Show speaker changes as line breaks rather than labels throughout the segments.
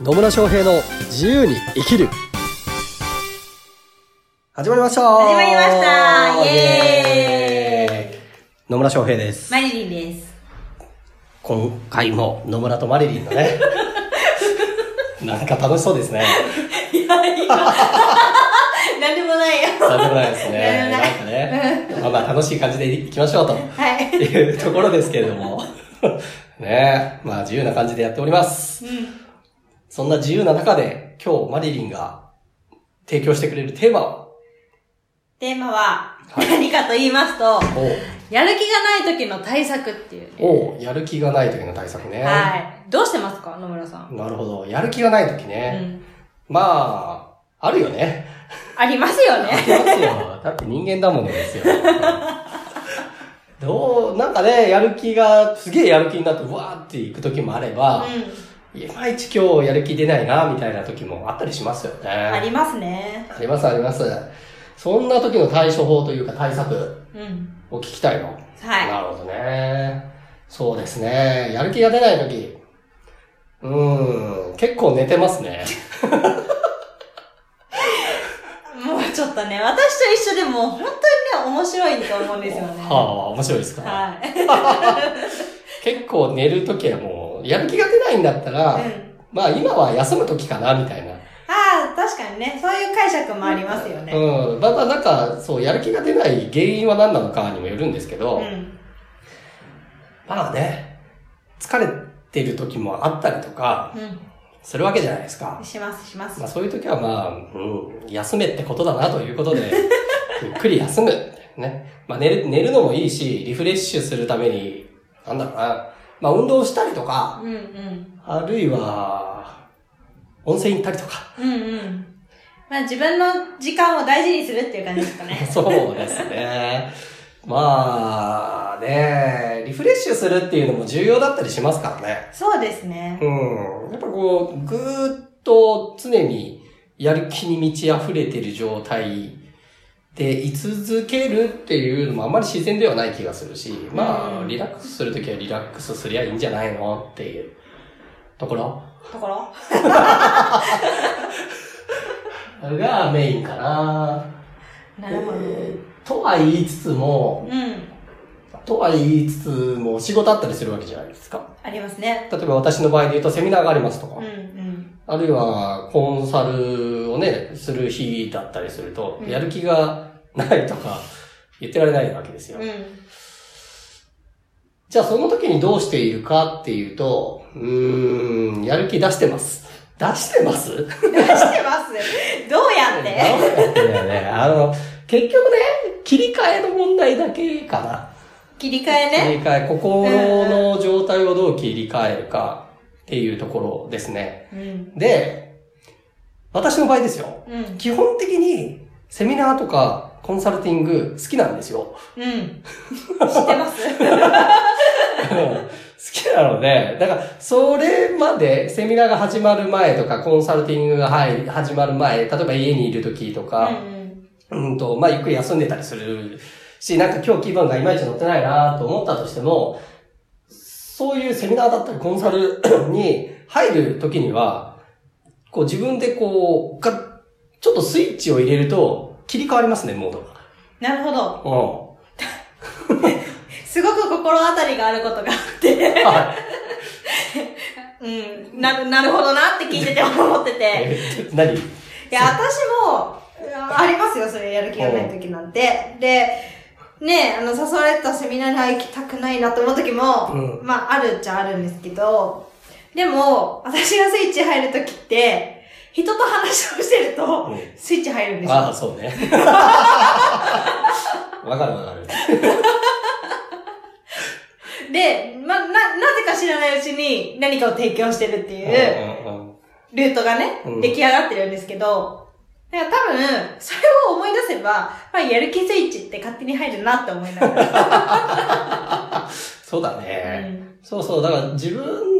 野村翔平の自由に生きる始まりました
始まりましたイエ
ーイ野村翔平です。
マリリンです。
今回も野村とマリリンのね、なんか楽しそうですね。
なんでもないよ。
なんでもないですね。
なん
かね、まあまあ楽しい感じでいきましょうと。
はい。
いうところですけれども。ねまあ自由な感じでやっております。
うん。
そんな自由な中で、今日マリリンが提供してくれるテーマは、
テーマは
はい
何かと言いますと、
おう
やる気がない時の対策っていうね。
おうやる気がない時の対策ね。
はい。どうしてますか野村さん。
なるほど。やる気がない時
う
ね。
ん。
まあ、あるよね。
ありますよ
あり
ね。
ますよ。だって人間だものですよ。どう、なんかね、やる気が、すげえやる気になって、うわーっていく時もあれば、
う
いまいち今日やる気出ないな、みたいな時もあったりしますよね。
ん。ありますね。
あります、あります。そんな時の対処法というか対策
うん。
を聞きたいの？
はい。
なるほどね。そうですね。やる気が出ない時。うーん、結構寝てますね。
もうちょっとね、私と一緒でも本当にね、面白いと思うんですよね。
はあ、面白いですか、
はい。
結構寝る時はもう、やる気が出ないんだったら、
うん。
まあ今は休む時かな、みたいな。
ああ、確かにね、そういう解釈もありますよね。
うん。まあまあなんか、そう、やる気が出ない原因は何なのかにもよるんですけど、
うん。
まあね、疲れてる時もあったりとか、
う
するわけじゃないですか
ん。。します、します
まあ。そういう時はまあ、うん、休めってことだなということで、ゆっくり休む。ね。まあ寝る、寝るのもいいし、リフレッシュするために、なんだろうな。まあ運動したりとか、
うんうん。
あるいは、温泉行ったりとか。
うんうん。まあ自分の時間を大事にするっていう感じですかね。
そうですね。まあね、リフレッシュするっていうのも重要だったりしますからね。
そうですね。
うん。やっぱこう、ぐーっと常にやる気に満ち溢れてる状態で居続けるっていうのもあんまり自然ではない気がするし、まあ、
うん
リラックスするときはリラックスすりゃいいんじゃないのっていうところ？
ところ？
がメインかな。
なるほど。
えーとは言いつつも、
うん。
とは言いつつも仕事あったりするわけじゃないですか。
ありますね。
例えば私の場合で言うとセミナーがありますとか。
うんうん。
あるいは、コンサルをね、する日だったりすると、
うん
やる気がないとか言ってられないわけですよ。
うん。
じゃあその時にどうしているかっていうと、うーん、やる気出してます。出してます？
出してます。どうやって？
だよね。あの、結局ね、切り替えの問題だけかな。
切り替えね。
切り替え、心の状態をどう切り替えるかっていうところですね。
うん。
で、私の場合ですよ。
うん。
基本的にセミナーとかコンサルティング好きなんですよ。
うん。知ってます
好きなので、だから、それまでセミナーが始まる前とか、コンサルティングが入始まる前、例えば家にいる時と
う
か、
ん
うんと、まあ、ゆっくり休んでたりするし、なんか今日気分がいまいち乗ってないなと思ったとしても、そういうセミナーだったりコンサルに入る時には、こう自分でこう、が、ちょっとスイッチを入れると切り替わりますね、モードが。
なるほど。
うん。
すごく心当たりがあることがあって。
はい。
うん。なる、なるほどなって聞いてて思ってて。
え何？
いや、私も、ありますよ、それやる気がない時なんて。で、ねあの、誘われたセミナーに行きたくないなと思う時も、
うん
まあ、あるっちゃあるんですけど、でも、私がスイッチ入る時って、人と話をしてると
うん、
スイッチ入るんですよ。
ああ、そうね。わかるわかる。
で、ま、な、なぜか知らないうちに何かを提供してるっていう、
うんうんうん
ルートがね、
うん
出来上がってるんですけど、だから多分、それを思い出せば、まあ、やる気スイッチって勝手に入るなって思いながら。
そうだね。そうそう、だから自分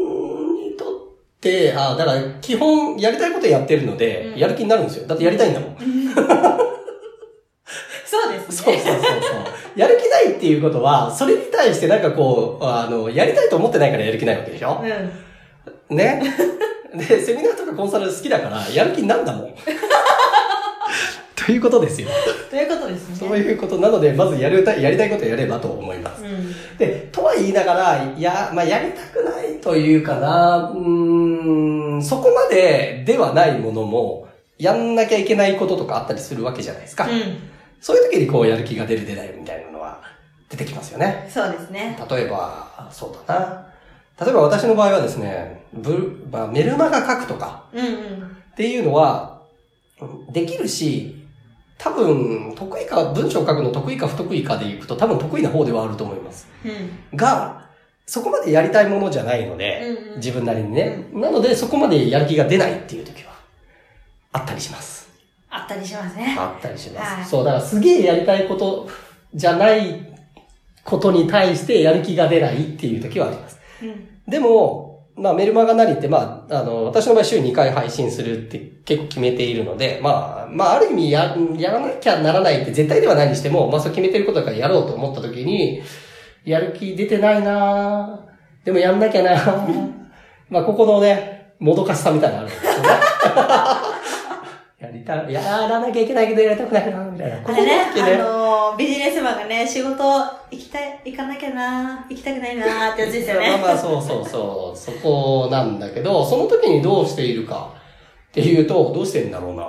あだから基本やりたいことやってるので、
うん
やる気になるんですよ。だってやりたいんだもん。
そうですね。
そうそうそうそう。やる気ないっていうことは、それに対してなんかこう、あの、やりたいと思ってないからやる気ないわけでしょ？
うん。
ね？で、セミナーとかコンサル好きだから、やる気になんだもん。ということですよ。
ということですね。
そういうことなので、まずやるたい、やりたいことをやればと思います。
うん。
で、とは言いながら、や、まあ、やりたくないというかな、うそこまでではないものも、やんなきゃいけないこととかあったりするわけじゃないですか。
う
そういう時にこう、やる気が出る出ないみたいなのは出てきますよね。
ん。そうですね。
例えば、そうだな。例えば私の場合はですね、ブまあ、メルマガ書くとか。っていうのは、できるし、多分、得意か、文章を書くの得意か不得意かでいくと多分得意な方ではあると思います。
うん。
が、そこまでやりたいものじゃないので、
うんうん
自分なりにね。なので、そこまでやる気が出ないっていう時は、あったりします。
あったりしますね。
あったりします。
はい
そう、だからすげえやりたいことじゃないことに対してやる気が出ないっていう時はあります。
うん。
でも、まあメルマガなりって、まあ、あの、私の場合週2回配信するって結構決めているので、まあ、まあある意味や、やらなきゃならないって絶対ではないにしても、まあそう決めてることだからやろうと思った時に、やる気出てないなぁでもやんなきゃなぁまあここのね、もどかしさみたいなのあるんですよね。やりた、やらなきゃいけないけどやりたくないなぁみたいな。
あれね、あのー、ビジネスマンがね、仕事行きたい、行かなきゃな行きたくないなーってやつですよね。
まあまあ、そうそうそう。そこなんだけど、その時にどうしているかっていうと、どうしてんだろうな。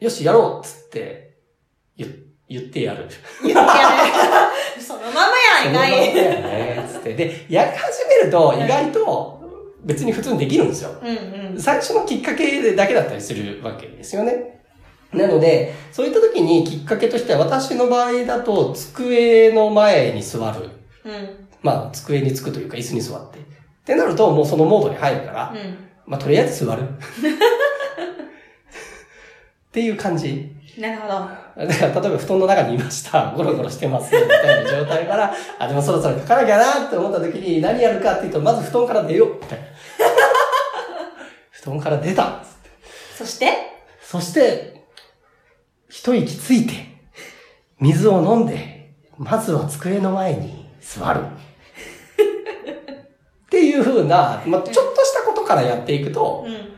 よし、やろうっつって、言、言ってやる。
言ってやる。そのままやん、意
そのまま
外。
だよね、つって。で、やり始めると、意外と、別に普通にできるんですよ。
うんうん。
最初のきっかけだけだったりするわけですよね。なので、そういった時にきっかけとしては、私の場合だと、机の前に座る。
うん。
まあ、机につくというか、椅子に座って。ってなると、もうそのモードに入るから、
う
まあ、とりあえず座る。っていう感じ。
ん。なるほど。
だから、例えば布団の中にいました。ゴロゴロしてます。みたいな状態から、あ、でもそろそろ書かなきゃなって思った時に何やるかっていうと、まず布団から出よう。みたいな。布団から出た。
そして、
そして、一息ついて、水を飲んで、まずは机の前に座る。っていう風な、まあ、ちょっとしたことからやっていくと、
うん。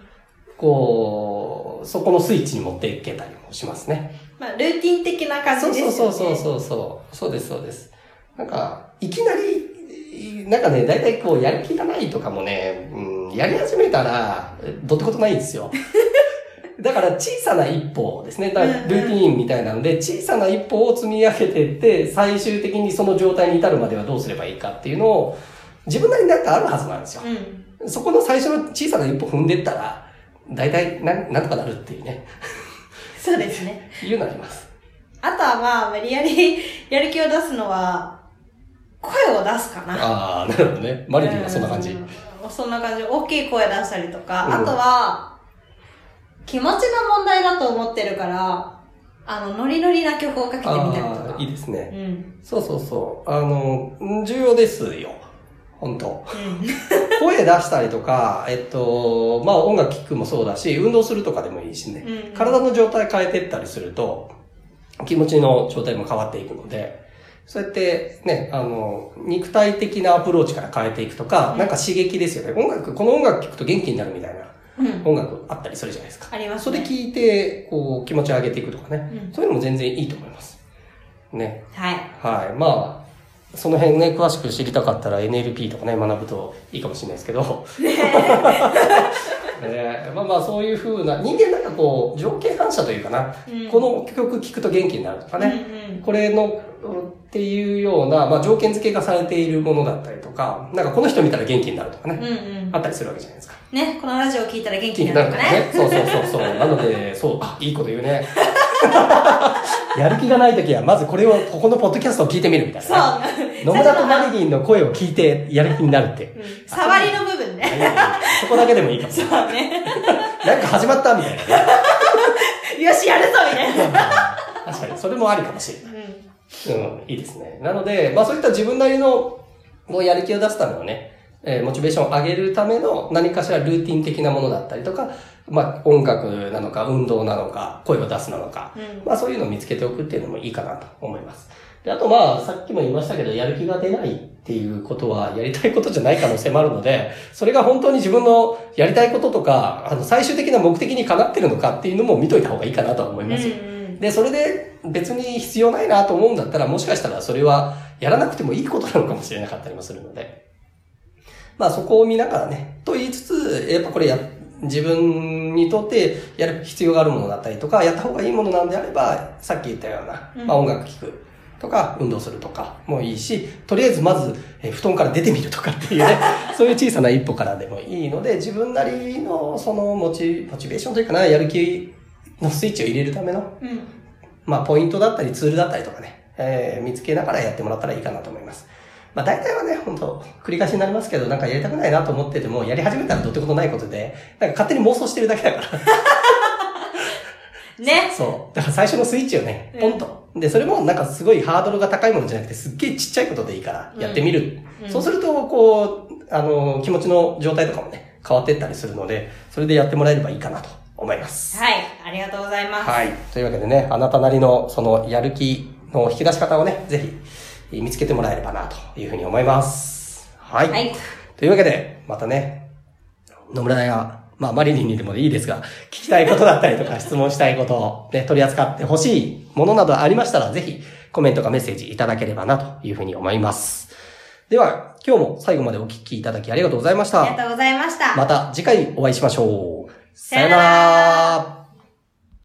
こう、そこのスイッチに持っていけたりもしますね。
まあ、ルーティン的な感じ
そう
ですよね。
そうそうそうそう。そうです、そうです。なんか、いきなり、なんかね、だいたいこう、やる気がないとかもね、うん、やり始めたら、どってことないんですよ。だから小さな一歩ですね。だルーティーンみたいなので、小さな一歩を積み上げていって、最終的にその状態に至るまではどうすればいいかっていうのを、自分なりになんかあるはずなんですよ。
うん。
そこの最初の小さな一歩踏んでったら、大体なん、なんとかなるっていうね、
そうですね。
いうのあります。
あとはまあ、無理やり やる気を出すのは、声を出すかな。
ああ、なるほどね。マリリンはそんな感じ。
うんそんな感じ。大きい声出したりとか、
うん
あとは、気持ちの問題だと思ってるから、あの、ノリノリな曲をかけてみたりと
あ
か
あ、。いいです
う
ね。
ん。
そうそうそう。あの、重要ですよ。本当
うん。
声出したりとか、えっと、まあ音楽聴くもそうだし、運動するとかでもいいしね。
うん
体の状態変えていったりすると、気持ちの状態も変わっていくので、そうやってね、あの、肉体的なアプローチから変えていくとか、
うん
なんか刺激ですよね。音楽、この音楽聴くと元気になるみたいな
うん。
音楽あったりするじゃないですか。
ありますね。
それ聞いて、こう、気持ち上げていくとかね。
うん
そういうのも全然いいと思います。ね。
はい。
はい。まあ、その辺ね、詳しく知りたかったら NLP とかね、学ぶといいかもしれないですけど。ね まあまあ、そういう風な、人間なんかこう、条件反射というかな、
うん
この曲聴くと元気になるとかね、
うんうん
これの、っていうような、まあ条件付けがされているものだったりとか、なんかこの人見たら元気になるとかね、
うんうん。
あったりするわけじゃないですか。
ね、このラジオを聞いたら元気
にな
るとかね。
ね。そうそうそうそう。なので、そう、あ、いいこと言うね。やる気がないときは、まずこれを、ここのポッドキャストを聞いてみるみたい
そう
な、ね。。野村とマリリンの声を聞いてやる気になるって。
うん触りの部分ね。
そこだけでもいいかもし
そう。ね。
なんか始まったみたいなね。
よし、やるぞみたいな。
確かに、それもありかもしれない。
うん。
うん、いいですね。なので、まあそういった自分なりの、こうやる気を出すためのね、えーモチベーションを上げるための何かしらルーティン的なものだったりとか、まあ音楽なのか、運動なのか、声を出すなのか、
うん
まあそういうのを見つけておくっていうのもいいかなと思います。で、あとまあ、さっきも言いましたけど、やる気が出ないっていうことは、やりたいことじゃない可能性もあるので、それが本当に自分のやりたいこととか、あの、最終的な目的にかなってるのかっていうのも見といた方がいいかなとは思いますよ。
うん
で、それで別に必要ないなと思うんだったら、もしかしたらそれはやらなくてもいいことなのかもしれなかったりもするので。まあそこを見ながらね、と言いつつ、やっぱこれや、自分にとってやる必要があるものだったりとか、やった方がいいものなんであれば、さっき言ったような、
うん
まあ音楽聴くとか、運動するとかもいいし、とりあえずまず、えー布団から出てみるとかっていうね、そういう小さな一歩からでもいいので、自分なりのそのモチモチベーションというかな、やる気のスイッチを入れるための、
うん。
まあ、ポイントだったりツールだったりとかね、えー見つけながらやってもらったらいいかなと思います。まあ、大体はね、本当繰り返しになりますけど、なんかやりたくないなと思ってても、やり始めたらどうってことないことで、なんか勝手に妄想してるだけだから。
ね。
そう。だから最初のスイッチをね、ポンと。で、それもなんかすごいハードルが高いものじゃなくて、すっげえちっちゃいことでいいから、やってみる。
うん
そうすると、こう、あの、気持ちの状態とかもね、変わっていったりするので、それでやってもらえればいいかなと思います。
はい。ありがとうございます。
はい。というわけでね、あなたなりのそのやる気の引き出し方をね、ぜひ見つけてもらえればなというふうに思います。はい。
はい
というわけで、またね、野村や、まあ、マリリンにでもいいですが、聞きたいことだったりとか、質問したいことをね、取り扱ってほしいものなどありましたら、ぜひコメントかメッセージいただければなというふうに思います。では、今日も最後までお聞きいただきありがとうございました。
ありがとうございました。
また次回お会いしましょう。
さよなら